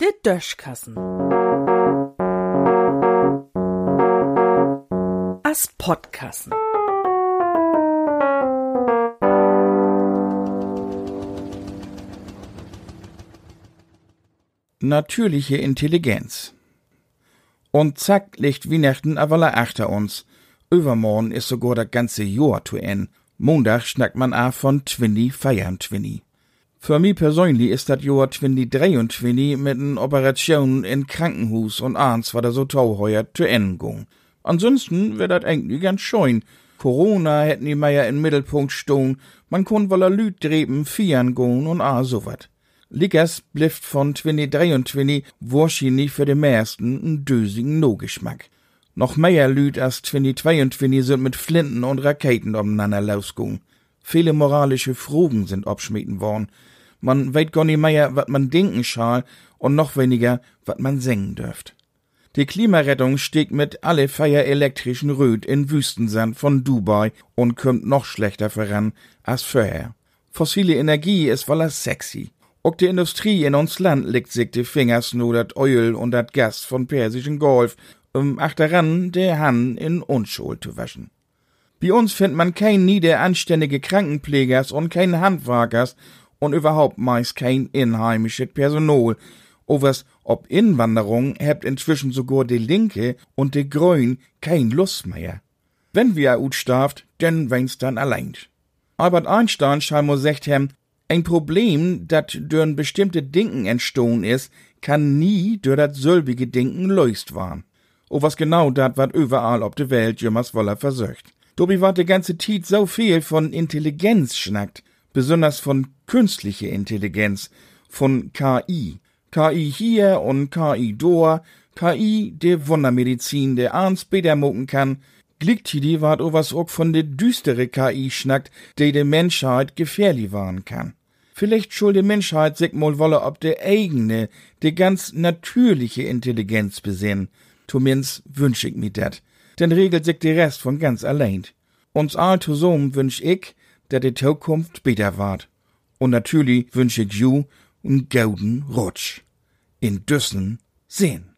Der Döschkassen. As Podkassen. Natürliche Intelligenz. Und zack liegt Weihnachten aber achter uns. Übermorgen ist sogar das ganze Jahr zu Ende. Montag schnackt man a von Twinny feiern Twinny. Für mich persönlich ist das Jahr 2023 mit en Operation in Krankenhus und ahns war da so tauheuer zu Ende gung. Ansonsten wär dat eigentlich ganz schön. Corona hätten die Meier in Mittelpunkt stehen, man kon woller Lüd dreben, fiern gehen und a so wat. Lickers blifft von 2023 wahrscheinlich für de meisten n dösigen No-Geschmack. Noch mehr Lüd als 2022 sind mit Flinten und Raketen umeinander losgegangen. Viele moralische Fragen sind abschmieden worden. Man weet gar nicht mehr, wat man denken schal und noch weniger, wat man singen dürft. Die Klimarettung stieg mit alle Feier elektrischen Röd in Wüstensand von Dubai und kommt noch schlechter voran als vorher. Fossile Energie ist voller sexy. Auch die Industrie in uns Land legt sich die Fingers nur dat Öl und dat Gas von Persischen Golf, um achteran der Han in Unschuld zu waschen. Bei uns findet man kein nieder anständige Krankenpflegers und kein Handwerkers und überhaupt meist kein inheimisches Personal. Overs ob Inwanderung hebt inzwischen sogar die Linke und die Grün kein Lust mehr. Wenn wir ut starft, denn wenn's dann allein. Albert Einstein scheinbar sagt hem, ein Problem, dat durch bestimmte Dinken entstohn is, kann nie durch dat selbige Dinken löst waren. O was genau dat wat überall ob de Welt jemals woller versöcht. Dobi wat de ganze Tiet so viel von Intelligenz schnackt, besonders von künstliche Intelligenz, von KI. KI hier und KI dor, KI, de Wundermedizin, der ans Beder mucken kann, Glicktidi o was auch von de düstere KI schnackt, de de Menschheit gefährlich waren kann. Vielleicht schuld die Menschheit sich mal wolle ob de eigene, de ganz natürliche Intelligenz besinn. Zumindest wünsch ich mir dat. Denn regelt sich der Rest von ganz allein. Uns all zusammen wünsch ich, dat die Zukunft besser ward. Und natürlich wünsch ich ju n golden Rutsch. In Düssen sehen.